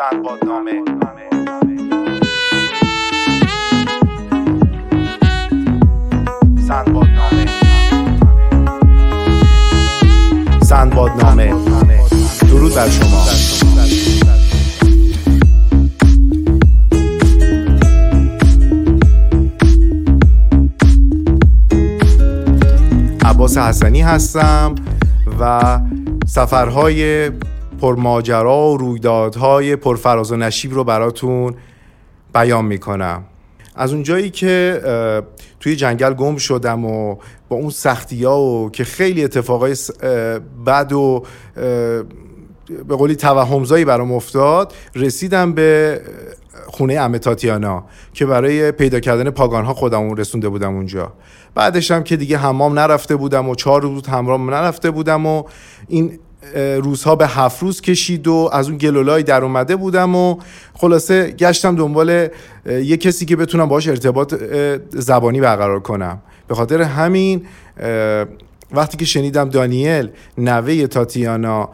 سندبادنامه سندبادنامه سندبادنامه درود بر شما. عباس حسنی هستم و سفرهای پرماجرا و رویدادهای پرفراز و نشیب رو براتون بیان می‌کنم. از اونجایی که توی جنگل گم شدم و با اون سختی ها و که خیلی اتفاقای بد و به قولی توهمزایی برام افتاد رسیدم به خونه امه تاتیانا که برای پیدا کردن پاگانها خودمون رسونده بودم اونجا. بعدش هم که دیگه حمام نرفته بودم و چهار روز حمام نرفته بودم و این روزها به هفت روز کشید و از اون گلولای در اومده بودم و خلاصه گشتم دنبال یه کسی که بتونم باهاش ارتباط زبانی برقرار کنم. به خاطر همین وقتی که شنیدم دانیل نوه تاتیانا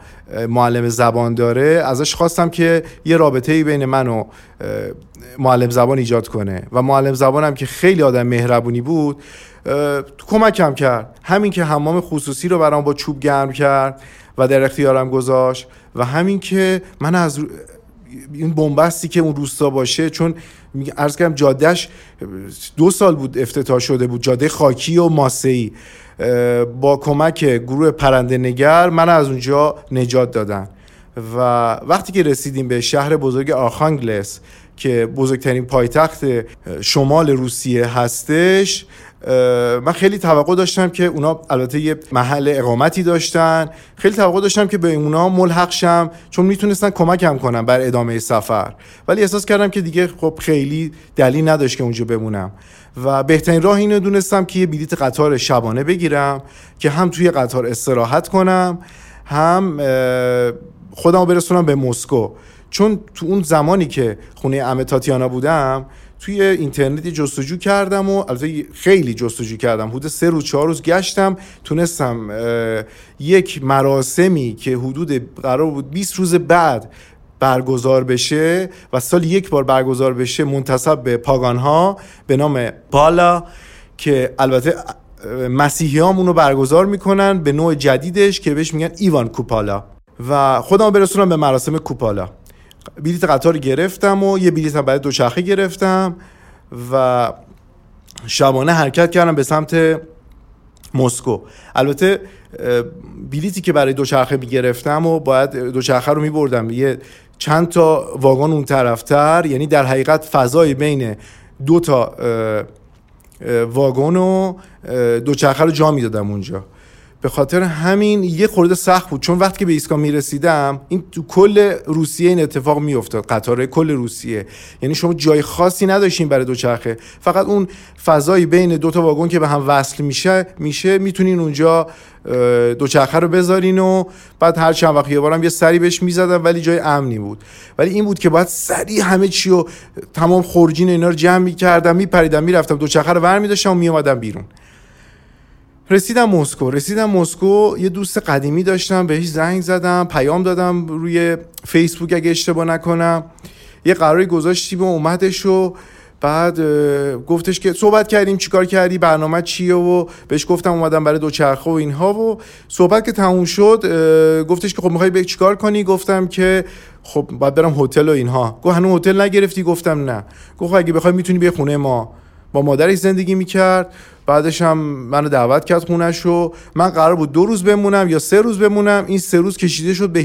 معلم زبان داره ازش خواستم که یه رابطه بین من و معلم زبان ایجاد کنه. و معلم زبانم که خیلی آدم مهربونی بود کمکم کرد. همین که حمام خصوصی رو برام با چوب گرم کرد. و در اختیارم گذاشت و همین که من از این بنبستی که اون روستا باشه چون عرض کردم جادهش دو سال بود افتتاح شده بود جاده خاکی و ماسه‌ای. اه، با کمک گروه پرنده نگر من از اونجا نجات دادن. و وقتی که رسیدیم به شهر بزرگ آرخانگلس که بزرگترین پایتخت شمال روسیه هستش من خیلی توقع داشتم که اونا البته یه محل اقامتی داشتن. خیلی توقع داشتم که به اونا ملحق شم چون می‌تونستن کمکم کنن بر ادامه سفر. ولی احساس کردم که دیگه خب خیلی دلیل نداشت که اونجا بمونم. و بهترین راه اینو دونستم که یه بلیت قطار شبانه بگیرم که هم توی قطار استراحت کنم هم خودم برسونم به مسکو. چون تو اون زمانی که خونه امه تاتیانا بودم توی اینترنتی جستجو کردم و البته خیلی جستجو کردم. حدود سه روز چهار روز گشتم. تونستم یک مراسمی که حدود قرار بود 20 روز بعد برگزار بشه و سال یک بار برگزار بشه منتصب به پاگانها به نام بالا که البته مسیحی هم اونو برگزار می‌کنن به نوع جدیدش که بهش میگن ایوان کوپالا. و خودم برسونم به مراسم کوپالا. بلیت قطار گرفتم و یه بلیت هم برای دوچرخه گرفتم و شبانه حرکت کردم به سمت مسکو. البته بلیتی که برای دوچرخه می‌گرفتم و باید دوچرخه رو میبردم یه چند تا واگن اون طرفتر یعنی در حقیقت فضای بین دو تا واگن و دوچرخه رو جا می‌دادم اونجا. به خاطر همین یه خورده سخت بود. چون وقتی که به ایستگاه می‌رسیدم این تو کل روسیه این اتفاق میافتاد. قطار کل روسیه. یعنی شما جای خاصی نداشتین برای دوچرخه. فقط اون فضایی بین دو تا واگن که به هم وصل میشه میشه می‌تونین اونجا دوچرخه رو بذارین و بعد هر چند وقت یه بارم یه سری بهش می‌زدم ولی جای امنی بود. ولی این بود که باید سریع همه چی و تمام خورجین اینا رو جمع می‌کردم میپریدم می‌رفتم دوچرخه رو ور میداشتم و میومدم بیرون. رسیدم مسکو. رسیدم مسکو یه دوست قدیمی داشتم بهش زنگ زدم پیام دادم روی فیسبوک اگه اشتباه نکنم. یه قراری گذاشتیم و اومدش و بعد گفتش که صحبت کردیم چیکار کردی برنامه چیه و بهش گفتم اومدم برای دوچرخه و اینها و صحبت که تموم شد گفتش که خب می‌خوای به چیکار کنی؟ گفتم که خب باید برم هتل و اینها. گفت هنوز هتل نگرفتی؟ گفتم نه. گفت خب اگه بخوای می‌تونی به خونه ما. با مادرش زندگی می‌کرد. بعدش هم منو دعوت کرد خونش رو من قرار بود دو روز بمونم یا سه روز بمونم. این سه روز کشیده شد به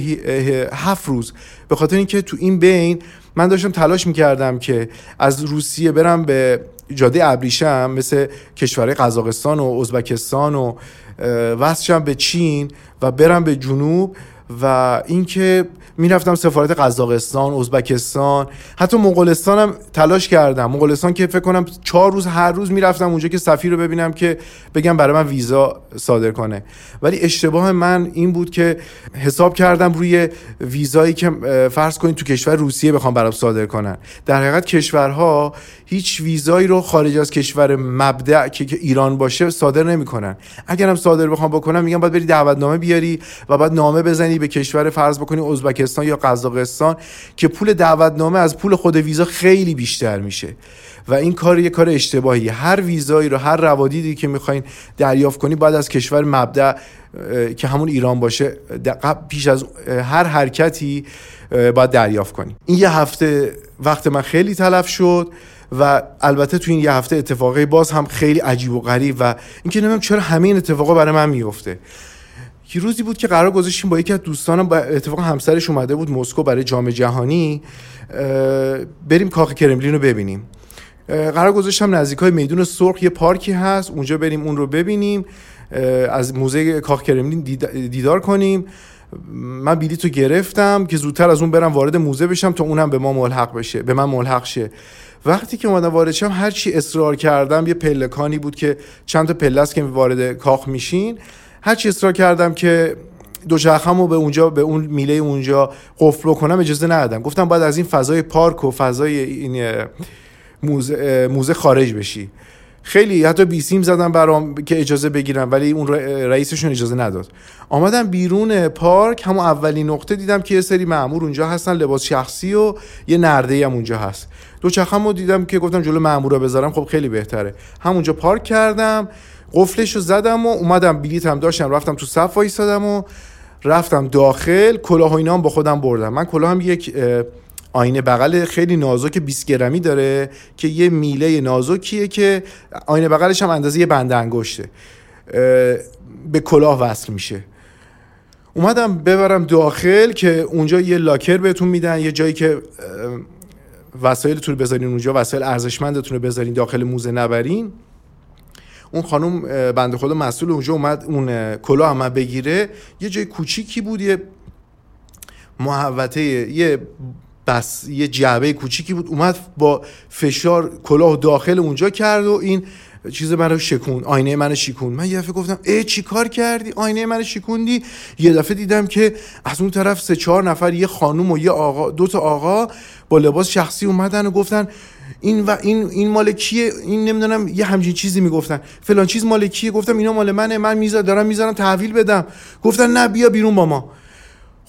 هفت روز. به خاطر اینکه تو این بین من داشتم تلاش می‌کردم که از روسیه برم به جاده ابریشم مثل کشورهای قزاقستان و ازبکستان و وصلشم به چین و برم به جنوب. و اینکه می‌رفتم سفارت قزاقستان ازبکستان حتی مغولستان هم تلاش کردم. مغولستان که فکر کنم چهار روز هر روز می‌رفتم اونجا که سفیر رو ببینم که بگم برای من ویزا صادر کنه. ولی اشتباه من این بود که حساب کردم روی ویزایی که فرض کنید تو کشور روسیه بخوام برام صادر کنن. در حقیقت کشورها هیچ ویزایی رو خارج از کشور مبدع که ایران باشه صادر نمی‌کنن. اگرم صادر بخوام بکنم میگم باید بری دعوتنامه بیاری و بعد نامه بزنی به کشور فرض بکنی ازبکستان یا قزاقستان که پول دعوتنامه از پول خود ویزا خیلی بیشتر میشه. و این کار یه کار اشتباهی هر ویزایی رو هر روادیدی که می‌خواین دریافت کنی باید از کشور مبدع که همون ایران باشه پیش از هر حرکتی باید دریافت کنی. این یه هفته وقت من خیلی تلف شد و البته تو این یه هفته اتفاقی باز هم خیلی عجیب و غریب و اینکه نمی‌دونم چرا همه این اتفاقا برای من میفته روزی بود که قرار گذاشتیم با یکی از دوستانم با اتفاق همسرش اومده بود مسکو برای جام جهانی. بریم کاخ کرملین رو ببینیم. قرار گذاشتم نزدیک های میدون سرخ یه پارکی هست. اونجا بریم اون رو ببینیم. از موزه کاخ کرملین دیدار کنیم. من بلیط رو گرفتم که زودتر از اون برم وارد موزه بشم تا اونم به ما ملحق بشه به من ملحق شه. وقتی که اومدم وارد شم هر چی اصرار کردم یه پلکانی بود که چند تا پله که وارد کاخ میشین. هر چی اصرار کردم که دو رو به اونجا به اون میله اونجا قفل بکنم اجازه ندادم. گفتم باید از این فضای پارک و فضای این موزه, موزه خارج بشی. خیلی حتی بیسیم زدم برام که اجازه بگیرم ولی اون رئیسشون اجازه نداد. آمدم بیرون پارک همون اولین نقطه دیدم که یه سری معمور اونجا هستن لباس شخصی و یه نرده هم اونجا هست. دو چخمو دیدم که گفتم جلو رو بذارم خب خیلی بهتره. همونجا پارک کردم. قفلش رو زدم و اومدم بلیط هم داشتم رفتم تو صف وایسادم و رفتم داخل. کلاه و اینا هم با خودم بردم. من کلاه هم یک آینه بغل خیلی نازک 20 گرمی داره که یه میله نازکیه که آینه بغلش هم اندازه یه بند انگشته. به کلاه وصل میشه. اومدم ببرم داخل که اونجا یه لاکر بهتون میدن یه جایی که وسایلتون رو بذارین اونجا وسایل ارزشمندتون رو بذارین داخل موزه نبرین. اون خانم بنده خدا مسئول اونجا اومد اون کلاه هم بگیره. یه جای کوچیکی بود یه محوطه یه بس یه جعبه کوچیکی بود. اومد با فشار کلاه داخل اونجا کرد و این چیز منو شکون آینه منو شیکون من یه دفعه گفتم ای چی کار کردی؟ آینه منو شیکوندی یه دفعه دیدم که از اون طرف سه چهار نفر یه خانوم و یه آقا دو تا آقا با لباس شخصی اومدن و گفتن این و این این مال کیه؟ این نمی‌دونم یه همچین چیزی می‌گفتن. فلان چیز مال کیه؟ گفتم اینا مال منه من می‌ذارم دارم می‌ذارم تحویل بدم. گفتن نه بیا بیرون با ما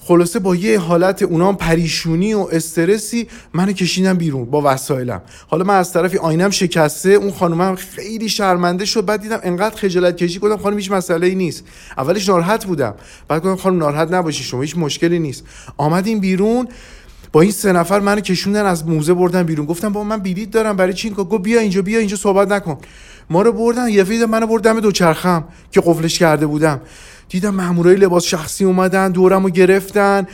خلاصه با یه حالت اونا پریشونی و استرسی منو کشیدم بیرون با وسایلم. حالا من از طرفی آینم شکسته اون خانومم خیلی شرمنده شد. بعد دیدم انقدر خجالت کشی کردم خانم هیچ مسئله ای نیست. اولش ناراحت بودم. بعد گفتم خانم ناراحت نباشی شما هیچ مشکلی نیست. آمدیم بیرون. با این سه نفر منو کشوندن از موزه بردن بیرون. گفتم با من بلیط دارم برای چی گفت بیا اینجا بیا اینجا صحبت نکن. ما رو بردن یه فید منو بردم دوچرخم که قفلش کرده بودم. دیدم مامورای لباس شخصی اومدن دورمو گرفتن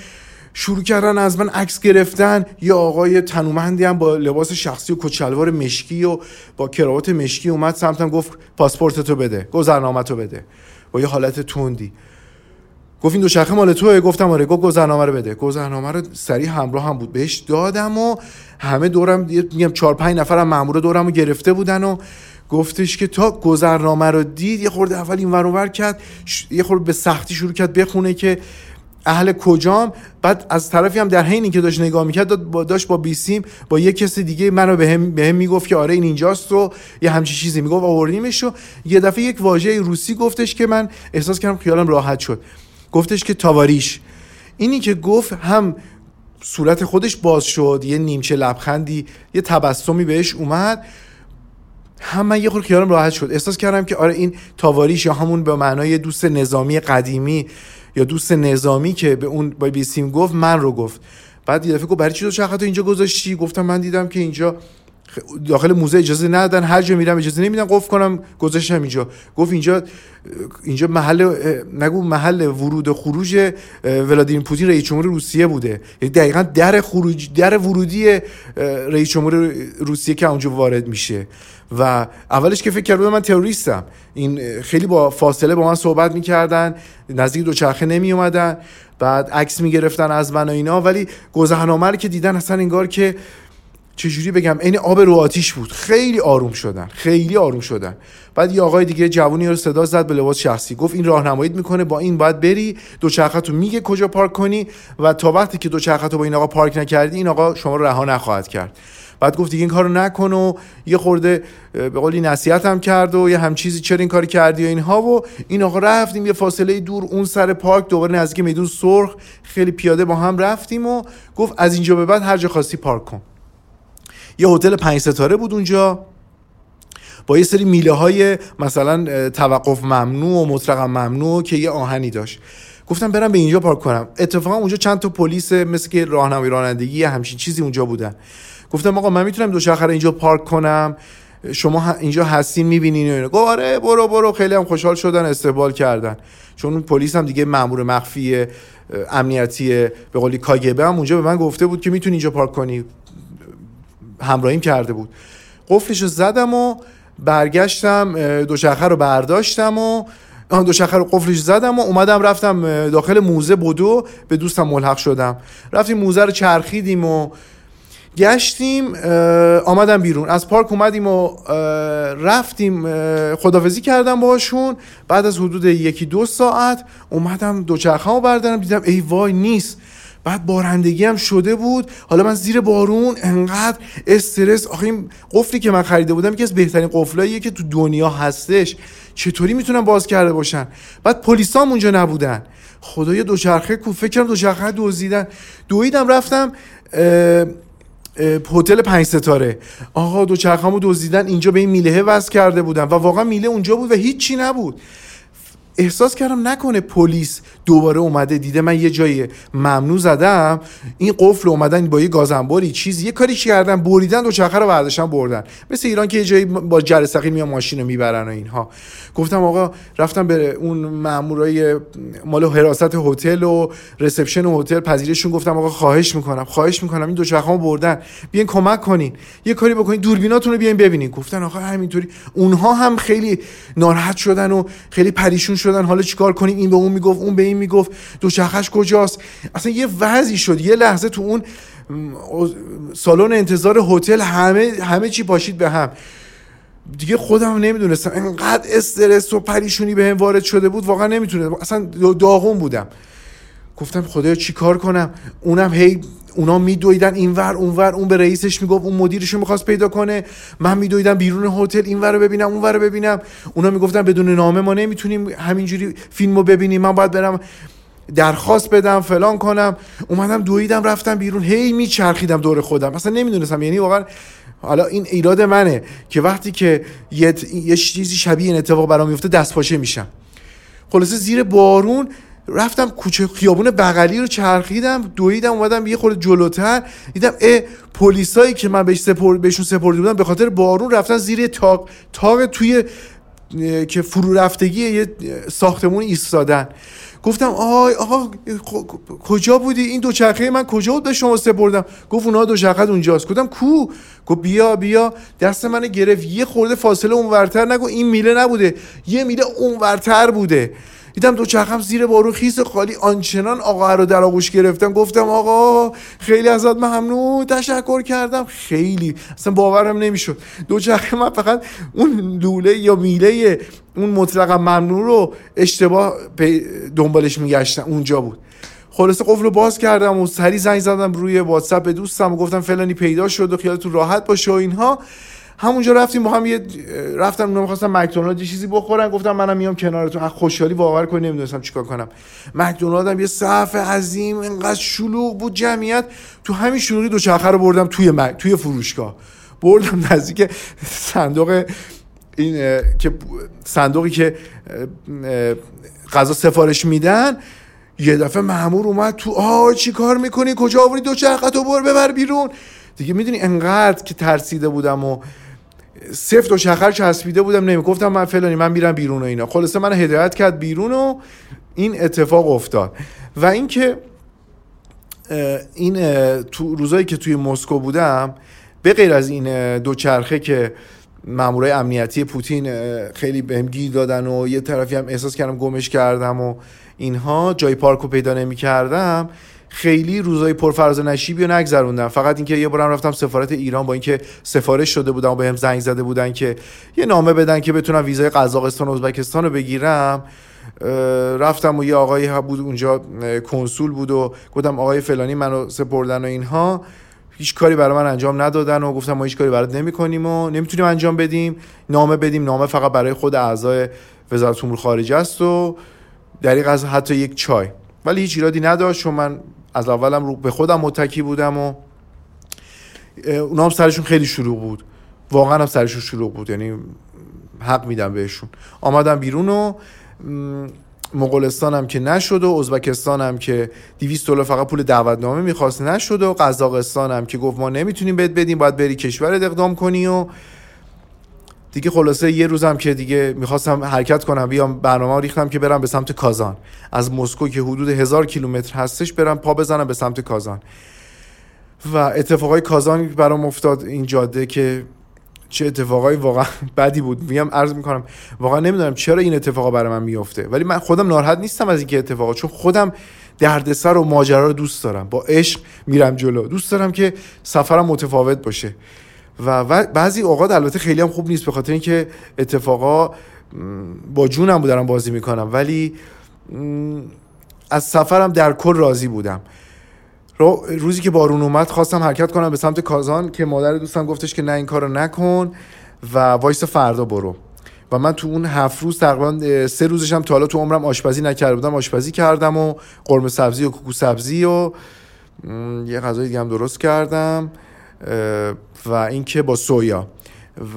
شروع کردن از من عکس گرفتن. یه آقای تنومندی هم با لباس شخصی و کچلوار مشکی و با کراوات مشکی اومد سمتم گفت پاسپورت تو بده گذرنامه تو بده. با یه حالت تندی. گفت این دوچرخه مال توه. گفتم آره گفت گذرنامه رو بده. گذرنامه رو سریع همراه هم بود. بهش دادم و همه دورم میگم 4 5 نفرم مامور دورم رو گرفته بودن و گفتش که تا گذرنامه رو دید یه خورده اول این ور کرد یه خورده به سختی شروع کرد بخونه که اهل کجام. بعد از طرفی هم در حینی که داشت نگاه می‌کرد داشت با بیسیم با یه کس دیگه منو به هم, به هم می‌گفت که آره این اینجاست و یه همچی چیزی می‌گفت. آوردیمش و یه دفعه یک واژه روسی گفتش که من احساس کردم خیالم راحت شد. گفتش که تاواریش. اینی که گفت هم صورت خودش باز شد یه نیمچه لبخندی یه تبسمی بهش اومد هم من یه خورده خیالم راحت شد. احساس کردم که آره این تاواریش یا همون به معنای دوست نظامی قدیمی یا دوست نظامی که به اون با بیسیم گفت من رو گفت. بعد یه دفعه گفت برای چی تو اینجا گذاشتی؟ گفتم من دیدم که اینجا داخل موزه اجازه ندادن هر جا میرم اجازه نمیدن قفل کنم گذاشتم اینجا. گفت اینجا اینجا محل نگو محل ورود و خروج ولادیمیر پوتین رئیس جمهور روسیه بوده. یعنی دقیقا در خروج در ورودی رئیس جمهور روسیه که اونجا وارد میشه. و اولش که فکر کردم من تروریستم. این خیلی با فاصله با من صحبت می‌کردن نزدیک دوچرخه نمی اومدن بعد عکس می‌گرفتن از من و اینا. ولی گذرنامه که دیدن اصلا انگار که چجوری بگم؟ عین آب رو آتیش بود. خیلی آروم شدن. خیلی آروم شدن. بعد یه آقای دیگه جوونی رو صدا زد به لباس شخصی. گفت این راهنماییت می‌کنه با این باید بری. دوچرخه میگه کجا پارک کنی. و تا وقتی که دوچرخه با این آقا پارک نکردی این آقا شما رو رها نخواهد کرد. بعد گفت دیگه این کارو نکن و یه خورده به قولی نصیحت هم کرد و یه هم چیزی چرا این کاری کردی و اینها. و این آقا رفتیم یه فاصله دور اون سر پارک دوباره نزدیک میدون سرخ خیلی پیاده با هم رفتیم و گفت از اینجا به بعد هر جا خواستی پارک کن. یه هتل پنج ستاره بود اونجا. با یه سری میله های مثلا توقف ممنوع و مطلقا ممنوع که یه آهنی داشت. گفتم برم به اینجا پارک کنم. اتفاقا اونجا چند تا پلیس مثل که راهنمای رانندگی همچین چیزی اونجا بودن. گفتم آقا من می‌تونم دوچرخه اینجا پارک کنم. شما اینجا هستین می‌بینین و گفت آره برو برو. خیلی هم خوشحال شدن استقبال کردن. چون پلیس هم دیگه مامور مخفی امنیتی به قولی کاگبه هم اونجا به من گفته بود که می‌تونی اینجا پارک کنی. همراهیم کرده بود. قفلش رو زدم و برگشتم دوچرخه رو برداشتم و آن دوچرخه رو قفلش زدم و اومدم رفتم داخل موزه بدو به دوستم ملحق شدم. رفتیم موزه رو چرخیدیم و گشتیم آمدم بیرون. از پارک اومدیم و رفتیم خدافزی کردم باشون بعد از حدود یکی دو ساعت اومدم دوچرخه رو بردارم دیدم ای وای نیست. بعد بارندگی هم شده بود. حالا من زیر بارون انقدر استرس آخه این قفلی که من خریده بودم یکی از بهترین قفلاییه که تو دنیا هستش. چطوری می‌تونم باز کرده باشن؟ بعد پلیسا اونجا نبودن. خدایا دوچرخه کو فکرم دوچرخه دزدیدن. دویدم رفتم هتل پنج ستاره. آقا دوچرخه‌مو دزدیدن اینجا به این میله وصل کرده بودن و واقعا میله اونجا بود و هیچی نبود. احساس کردم نکنه پلیس دوباره اومده دیده من یه جای ممنوع زدم. این قفل اومدن با یه گازنباری چیزی یه کاری کردن بریدن دو چرخه رو برداشتن بردن. مثل ایران که یه جایی با جرثقیل میان ماشین رو می‌برن و اینها. گفتم آقا رفتم به اون مامورای مال حراست هتل و رسپشن هتل پذیرشون. گفتم آقا خواهش می‌کنم خواهش می‌کنم. این دو چرخه بردن. بیاین کمک کنین. یه کاری بکنین. دوربیناتون رو بیاین ببینین. گفتن آقا همینطوری. اونها هم خیلی ناراحت شدن و خیلی پریشون شدن حالا چیکار کنیم؟ این به اون می‌گفت اون به این می‌گفت. دوچرخش کجاست؟ اصلا یه وضعی شد. یه لحظه تو اون سالن انتظار هتل همه همه چی پاشید به هم. دیگه خودم نمی‌دونستم. انقدر استرس و پریشونی به هم وارد شده بود واقعا نمی‌تونستم. اصلا داغون بودم. گفتم خدایا چیکار کنم؟ اونم هی اونا میدویدن اینور اونور اون به رئیسش می‌گفت اون مدیرشو می‌خواست پیدا کنه. من میدویدم بیرون هتل اینور رو ببینم اونور رو ببینم. اونا می‌گفتن بدون نامه ما نمی‌تونیم همینجوری فیلمو ببینیم. من باید برم درخواست بدم فلان کنم. اومدم دویدم رفتم بیرون. هی میچرخیدم دور خودم. اصلا نمی‌دونستم. یعنی واقعا حالا این ایراد منه که وقتی که یه, یه چیزی شبیه این اتفاق برام میفته دست پاچه میشم. خلاصه زیر بارون رفتم کوچه خیابون بغلی رو چرخیدم دویدم اومدم یه خورده جلوتر دیدم اه پلیسایی که من بهش سپر... بهشون سپرده بودم به خاطر بارون رفتن زیر تاق تاق توی که فرو رفتگی یه ساختمون ایستادن. گفتم آی آقا کجا بودی؟ این دوچرخه من کجا بود به شما سپردم؟ گفت اونها دوچرخه اونجاست. گفتم کو؟ گفت بیا بیا. دست من گرفت. یه خورده فاصله اونورتر نگو این میله نبوده. یه میله اونورتر بوده. دیدم دو چرخم زیر بارون خیس خالی. آنچنان آقا رو در آغوش گرفتم. گفتم آقا خیلی ازت ممنون. تشکر کردم. خیلی. اصلا باورم نمی‌شد. دو چرخه فقط اون لوله یا میله اون مطلقا ممنون رو اشتباه دنبالش میگشتم. اونجا بود. خلاصه قفل رو باز کردم و سری زنگ زدم روی واتساپ. به دوستم و گفتم فلانی پیدا شد و خیالتون راحت باشه و اینها. همونجا رفتیم با هم یه رفتم اونا می‌خواستم مکدونالد چیزی بخورن گفتم منم میام کنارتون. خوشحالی باور کنی نمی‌دونستم چیکار کنم. مکدونالد هم یه صف عظیم اینقدر شلوغ بود جمعیت. تو همین شلوغی دو چرخه رو بردم توی مک... توی فروشگاه. بردم نزدیک صندوق این که صندوقی که غذا سفارش میدن. یه دفعه مامور اومد تو آ چی کار می‌کنی؟ کجا آوری دو چرخه تو؟ بر ببر بیرون. دیگه می‌دونی انقدر که ترسیده بودم و سفت و شخر چسبیده بودم نمی گفتم من فلانی من میرم بیرون و اینا. خلاصه من هدایت کرد بیرون و این اتفاق افتاد. و اینکه این تو روزایی که توی مسکو بودم به غیر از این دوچرخه که مامورای امنیتی پوتین خیلی بهم گیر دادن و یه طرفی هم احساس کردم گمش کردم و اینها جای پارکو پیدا نمی کردم خیلی روزای پرفراز و نشیبی رو نگذروندم فقط اینکه یه بارم رفتم سفارت ایران با اینکه سفارش شده بودم و بهم زنگ زده بودن که یه نامه بدن که بتونم ویزای قزاقستان و ازبکستان رو بگیرم. رفتم و یه آقایی بود اونجا کنسول بود و گفتم آقای فلانی منو سپردن و اینها. هیچ کاری برای من انجام ندادن و گفتم ما هیچ کاری برات نمی‌کنیم و نمی‌تونیم انجام بدیم. نامه بدیم. نامه فقط برای خود اعضای وزارت امور خارجه است و دریق از حتی یک چای. ولی هیچ ایرادی نداشت چون من از اولم رو به خودم متکی بودم و اونا هم سرشون خیلی شروع بود. واقعا هم سرشون شروع بود. یعنی حق میدم بهشون. آمدم بیرون و مغولستان هم که نشد و ازبکستان هم که 200 دلار فقط پول دعوتنامه می‌خواست نشد و قزاقستان هم که گفت ما نمی‌تونیم بهت بدیم باید بری کشور اقدام کنی و دیگه خلاصه یه روزم که دیگه می‌خواستم حرکت کنم بیام برنامه ریختم که برم به سمت کازان. از مسکو که حدود هزار کیلومتر هستش برم پا بزنم به سمت کازان. و اتفاقای کازان برام افتاد این جاده که چه اتفاقای واقعا بدی بود. میگم عرض می‌کنم واقعا نمی‌دونم چرا این اتفاقا برای من میفته ولی من خودم ناراحت نیستم از اینکه اتفاقا چون خودم دردسر و ماجرا رو دوست دارم. با عشق میرم جلو. دوست دارم که سفرم متفاوت باشه. و بعضی اوقات البته خیلی هم خوب نیست به خاطر اینکه اتفاقا با جونم دارم بازی می‌کنم ولی از سفرم در کل راضی بودم. روزی که بارون اومد خواستم حرکت کنم به سمت کازان که مادر دوستم گفتش که نه این کارو نکن و وایس فردا برو. و من تو اون هفت روز تقریبا سه روزشم تا حالا تو عمرم آشپزی نکرده بودم آشپزی کردم و قرمه سبزی و کوکو سبزی و یه غذای دیگه هم درست کردم. و اینکه با سویا.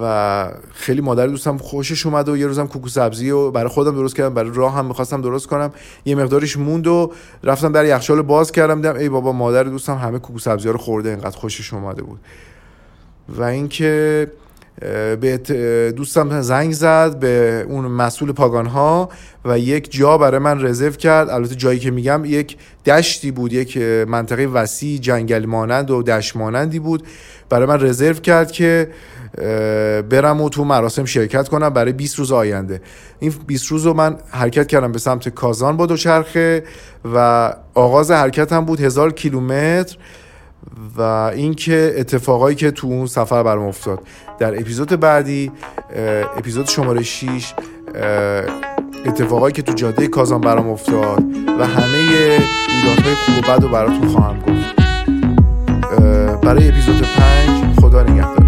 و خیلی مادر دوستم خوشش اومد و یه روزم کوکو سبزی و برای خودم درست کردم برای راه هم می‌خواستم درست کنم. یه مقدارش موند و رفتم در یخچال باز کردم دیدم ای بابا مادر دوستم همه کوکو سبزی ها رو خورده اینقدر خوشش اومده بود. و اینکه به دوستم زنگ زد به اون مسئول پاگان ها و یک جا برای من رزرو کرد. البته جایی که میگم یک دشتی بود یک منطقه وسیع جنگل مانند و دشت مانندی بود. برای من رزرو کرد که برم و تو مراسم شرکت کنم برای 20 روز آینده. این 20 روز رو من حرکت کردم به سمت کازان با دوچرخه و آغاز حرکتم بود هزار کیلومتر. و اینکه اتفاقایی که تو اون سفر برام افتاد. در اپیزود بعدی اپیزود شماره 6 اتفاقایی که تو جاده کازان برام افتاد و همه رویدادهای خوب و بد رو براتون خواهم گفت. برای اپیزود 5 خدا نگهدار.